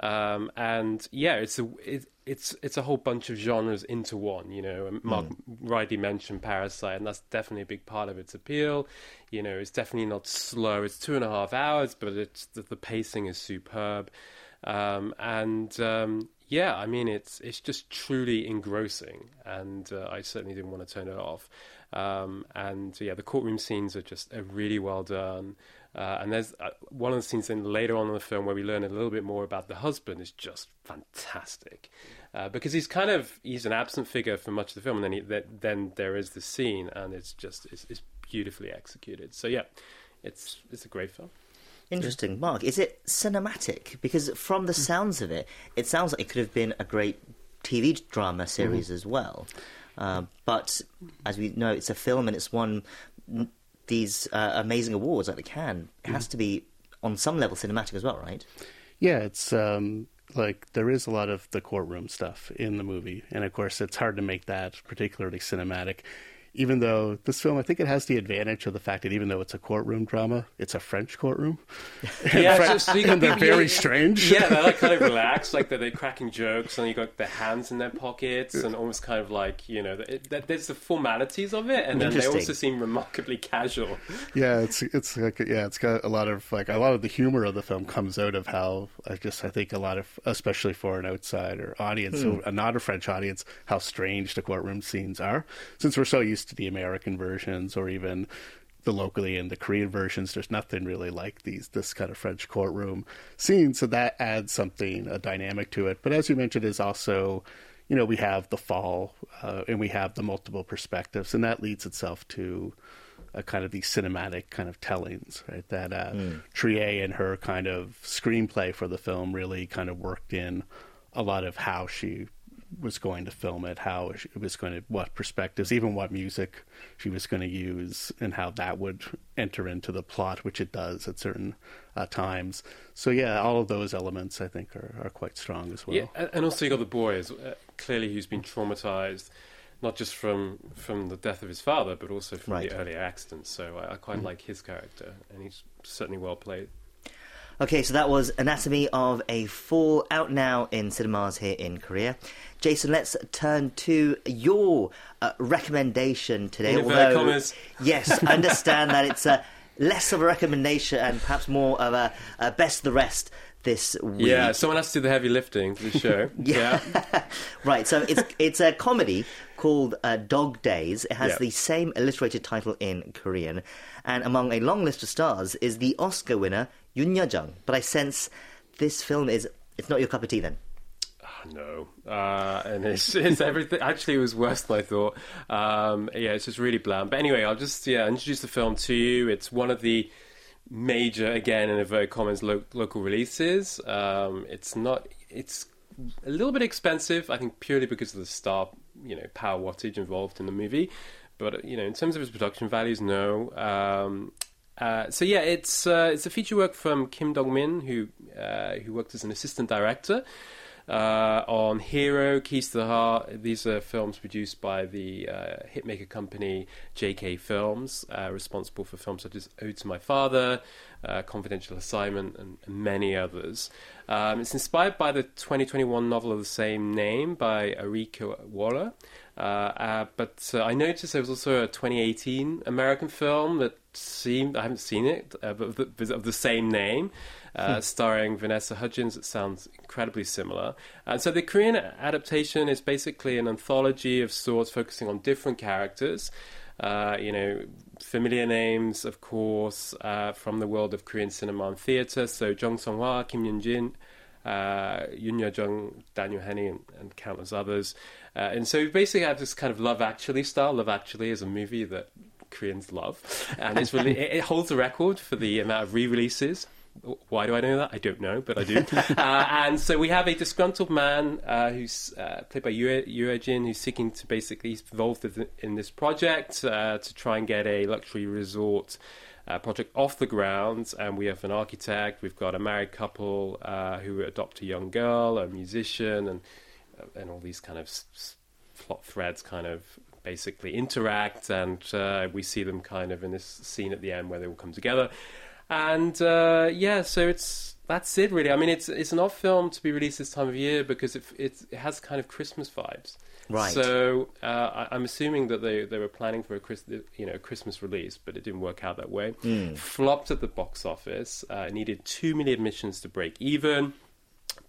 um, and yeah, it's a it, it's it's a whole bunch of genres into one. You know, Mark rightly mentioned Parasite, and that's definitely a big part of its appeal. You know, it's definitely not slow. It's two and a half hours, but it's the, the pacing is superb, um, and um, yeah, I mean, it's it's just truly engrossing, and uh, I certainly didn't want to turn it off. Um, and yeah, the courtroom scenes are just are really well done. Uh, and there's uh, one of the scenes then later on in the film where we learn a little bit more about the husband is just fantastic uh, because he's kind of he's an absent figure for much of the film, and then he, th- then there is the scene, and it's just it's, it's beautifully executed. So yeah, it's it's a great film. Interesting. Mark, is it cinematic? Because from the sounds of it, it sounds like it could have been a great TV drama series as well. Uh, but as we know, it's a film and it's mm, these uh, amazing awards like the Cannes. It has to be on some level cinematic as well, right? Yeah, it's um, like there is a lot of the courtroom stuff in the movie, and of course, it's hard to make that particularly cinematic even though this film, I think it has the advantage of the fact that even though it's a courtroom drama, it's a French courtroom. yeah, French, so, and they're very yeah, strange. Yeah, they're like kind of relaxed, like they're, they're cracking jokes, and you got their hands in their pockets, and almost kind of like you know, it, it, there's the formalities of it, and then they also seem remarkably casual. Yeah, it's it's like yeah, it's got a lot of like a lot of the humor of the film comes out of how I just I think a lot of especially for an outsider audience, hmm. a not a French audience, how strange the courtroom scenes are, since we're so used to the American versions or even the locally and the Korean versions, there's nothing really like these this kind of French courtroom scene. So that adds something, a dynamic to it. But as you mentioned, is also, you know, we have the fall uh, and we have the multiple perspectives, and that leads itself to a kind of these cinematic kind of tellings, right? That uh, mm. Triet and her kind of screenplay for the film really kind of worked in a lot of how she was going to film it, how it was going to, what perspectives, even what music she was going to use, and how that would enter into the plot, which it does at certain uh, times. So yeah, all of those elements I think are, are quite strong as well. Yeah, and also you got the boy, uh, clearly who's been traumatized. Not just from, from the death of his father, but also from right. the earlier accidents. So I, I quite mm-hmm. like his character, and he's certainly well played. Okay, so that was Anatomy of a Fall out now in cinemas here in Korea. Jason, let's turn to your uh, recommendation today. Although, yes, I understand that it's a less of a recommendation and perhaps more of a, a best of the rest this week. Yeah, someone has to do the heavy lifting for the show. yeah. yeah. right, so it's it's a comedy called uh, Dog Days. It has the same illustrated title in Korean. And among a long list of stars is the Oscar winner Yoon Yuh-jung. But I sense this film is it's not your cup of tea then. No, uh, and it's, it's everything. Actually, it was worse than I thought. Um, yeah, it's just really bland. But anyway, I'll just yeah introduce the film to you. It's one of the major, again, in a very lo- local releases. Um, it's not. It's a little bit expensive, I think, purely because of the star, you know, power wattage involved in the movie. But you know, in terms of its production values, no. Um, uh, so yeah, it's uh, it's a feature work from Kim Dong Min, who uh, who worked as an assistant director uh, on Hero, Keys to the Heart. These are films produced by the uh, hitmaker company JK Films, responsible for films such as Ode to My Father, Confidential Assignment, and, and many others. Um, it's inspired by the 2021 novel of the same name by Ariko Waller. Uh, uh, but uh, I noticed there was also a 2018 American film that seemed I haven't seen it, uh, but of the same name, uh, starring Vanessa Hudgens. It sounds incredibly similar. And so the Korean adaptation is basically an anthology of sorts, focusing on different characters. Uh, you know, familiar names, of course, from the world of Korean cinema and theatre. So Jung Sung Hwa, Kim Yun Jin, uh, Yoon Yuh-jung, Daniel Henney, and, and countless others. Uh, and so we basically have this kind of Love Actually style. Love Actually is a movie that Koreans love, and it's really it, it holds the record for the amount of re-releases. Why do I know that? I don't know, but I do. uh, and so we have a disgruntled man uh, who's uh, played by Yoo who's seeking to basically he's involved in this project uh, to try and get a luxury resort uh, project off the ground, and we have an architect. We've got a married couple uh, who adopt a young girl, a musician, and and all these kind of s- plot threads kind of basically interact, and uh, we see them kind of in this scene at the end where they all come together. And uh, yeah, so it's that's it really. I mean, it's it's an off film to be released this time of year because it it, it has kind of Christmas vibes. Right. So uh, I, am assuming that they, they were planning for a Chris, you know Christmas release, but it didn't work out that way. Mm. Flopped at the box office. Uh, needed two million admissions to break even,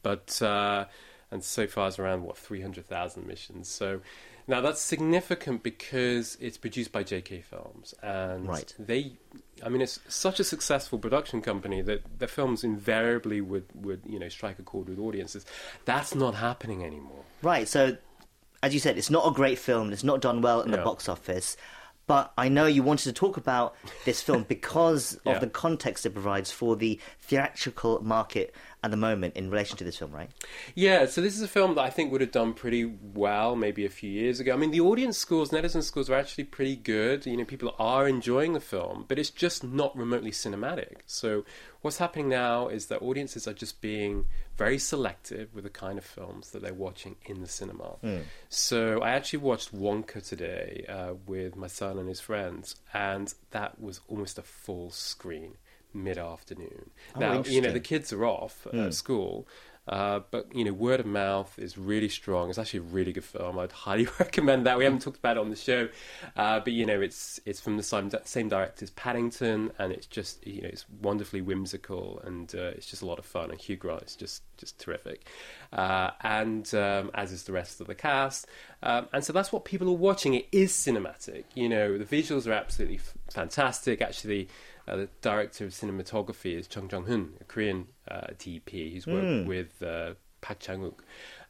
but uh, and so far it's around what three hundred thousand admissions. So now that's significant because it's produced by JK Films, and right. they, I mean, it's such a successful production company that their films invariably would would you know strike a chord with audiences. That's not happening anymore. Right. So as you said, it's not a great film. It's not done well in the box office. But I know you wanted to talk about this film because of the context it provides for the theatrical market at the moment in relation to this film, right? Yeah, so this is a film that I think would have done pretty well maybe a few years ago. I mean, the audience scores, netizen scores, are actually pretty good. You know, people are enjoying the film, but it's just not remotely cinematic. So what's happening now is that audiences are just being very selective with the kind of films that they're watching in the cinema. Mm. So I actually watched Wonka today uh, with my son and his friends, and that was almost a full screen mid afternoon. Oh, now, you know, the kids are off Mm. at school. Uh, but you know, word of mouth is really strong. It's actually a really good film. I'd highly recommend that. We haven't talked about it on the show, uh, but you know, it's it's from the same same director as Paddington, and it's just you know, it's wonderfully whimsical, and uh, it's just a lot of fun. And Hugh Grant is just just terrific, uh, and um, as is the rest of the cast. Um, and so that's what people are watching. It is cinematic. You know, the visuals are absolutely f- fantastic. Actually, uh, the director of cinematography is Chung Jong Hoon, a Korean uh, DP who's worked Mm. with uh, Park Chan Wook,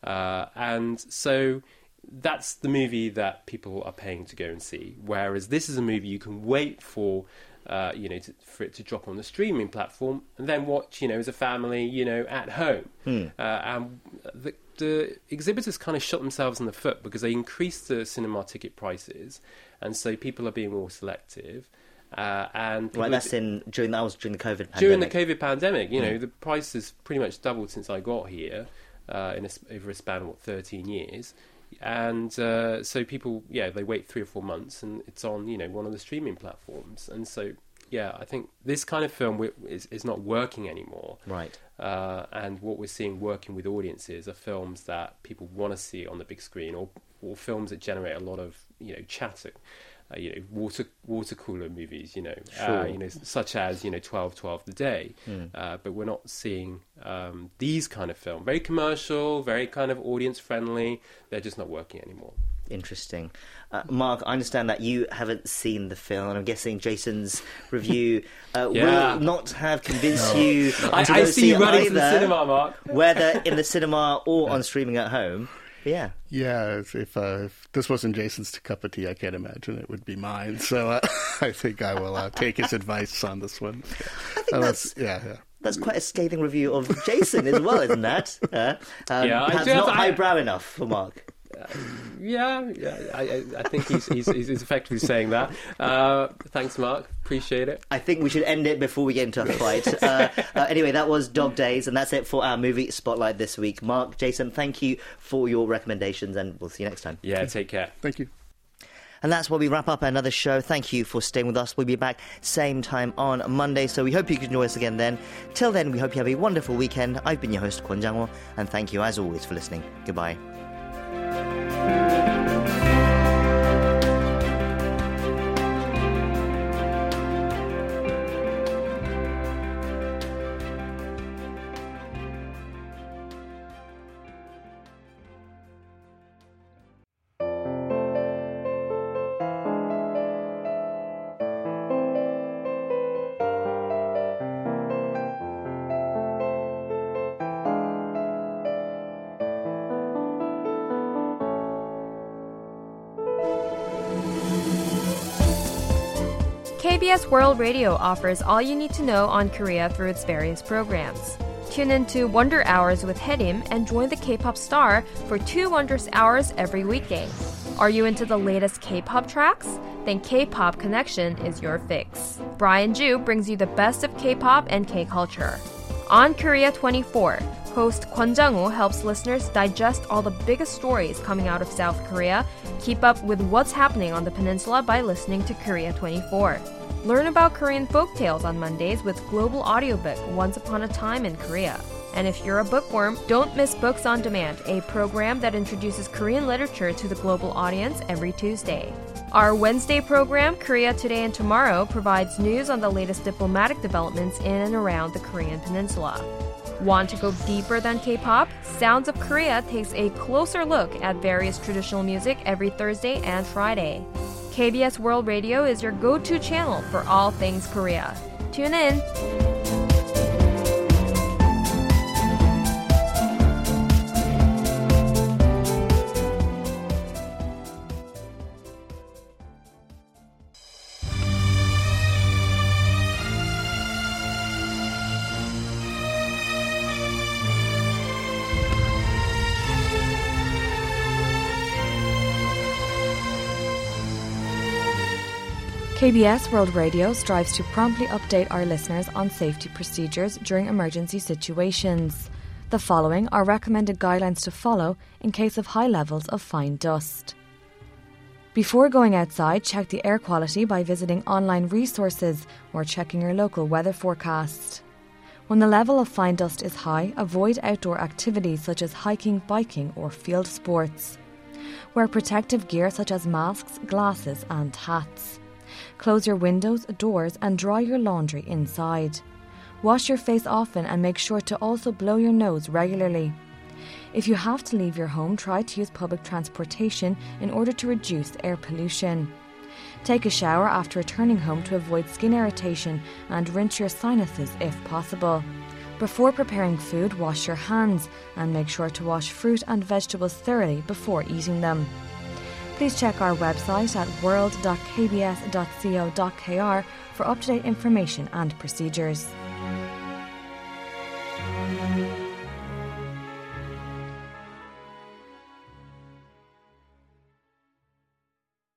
uh, and so that's the movie that people are paying to go and see. Whereas this is a movie you can wait for. Uh, you know, to, for it to drop on the streaming platform, and then watch, you know, as a family, you know, at home. Uh, and the, the exhibitors kind of shot themselves in the foot because they increased the cinema ticket prices, and so people are being more selective. Uh, and Right, that's in during that was during the COVID pandemic. during the COVID pandemic, you know, Mm. the price has pretty much doubled since I got here uh, in a, over a span of what, 13 years. And uh, so people, yeah, they wait three or four months and it's on, you know, one of the streaming platforms. And so, yeah, I think this kind of film is, is not working anymore. Right. Uh, and what we're seeing working with audiences are films that people want to see on the big screen or, or films that generate a lot of, you know, chatter. Uh, you know, water water cooler movies, you know, uh, you know, such as you know, twelve twelve the day. Mm. Uh, but we're not seeing um, these kind of film. Very commercial, very kind of audience friendly. They're just not working anymore. Interesting. Uh, Mark, I understand that you haven't seen the film, and I'm guessing Jason's review uh, Yeah. will not have convinced you. I, to I go see you running to the cinema, Mark. whether in the cinema or on streaming at home. But yeah. Yeah, if if, uh, if this wasn't Jason's cup of tea, I can't imagine it would be mine. So uh, I think I will uh, take his advice on this one. I think that's yeah, yeah. that's quite a scathing review of Jason as well, isn't that? Uh, um, Yeah, I perhaps do have not to- I- enough for Mark. Yeah, yeah. I, I, I think he's, he's he's he's effectively saying that. Uh, thanks, Mark. Appreciate it. I think we should end it before we get into a fight. uh, uh, anyway, that was Dog Days, and that's it for our movie spotlight this week. Mark, Jason, thank you for your recommendations, and we'll see you next time. Yeah, take care. Thank you. And that's where we wrap up another show. Thank you for staying with us. We'll be back same time on Monday, so we hope you can join us again then. Till then, we hope you have a wonderful weekend. I've been your host, Kwon Jang-woo, and thank you as always for listening. Goodbye. World Radio offers all you need to know on Korea through its various programs. Tune in to Wonder Hours with Hedim and join the K-pop star for two Wondrous Hours every weekday. Are you into the latest K-pop tracks? Then K-pop Connection is your fix. Brian Joo brings you the best of K-pop and K-culture. On Korea 24, host Kwon Jang-woo helps listeners digest all the biggest stories coming out of South Korea. Keep up with what's happening on the peninsula by listening to Korea 24. Learn about Korean folktales on Mondays with Global Audiobook Once Upon a Time in Korea. And if you're a bookworm, don't miss Books on Demand, a program that introduces Korean literature to the global audience every Tuesday. Our Wednesday program, Korea Today and Tomorrow, provides news on the latest diplomatic developments in and around the Korean peninsula. Want to go deeper than K pop? Sounds of Korea takes a closer look at various traditional music every Thursday and Friday. KBS World Radio is your go to channel for all things Korea. Tune in. KBS World Radio strives to promptly update our listeners on safety procedures during emergency situations. The following are recommended guidelines to follow in case of high levels of fine dust. Before going outside, check the air quality by visiting online resources or checking your local weather forecast. When the level of fine dust is high, avoid outdoor activities such as hiking, biking, or field sports. Wear protective gear such as masks, glasses, and hats. Close your windows, doors, and dry your laundry inside. Wash your face often and make sure to also blow your nose regularly. If you have to leave your home, try to use public transportation in order to reduce air pollution. Take a shower after returning home to avoid skin irritation and rinse your sinuses if possible. Before preparing food, wash your hands and make sure to wash fruit and vegetables thoroughly before eating them. Please check our website at world.kbs.co.kr for up to date information and procedures.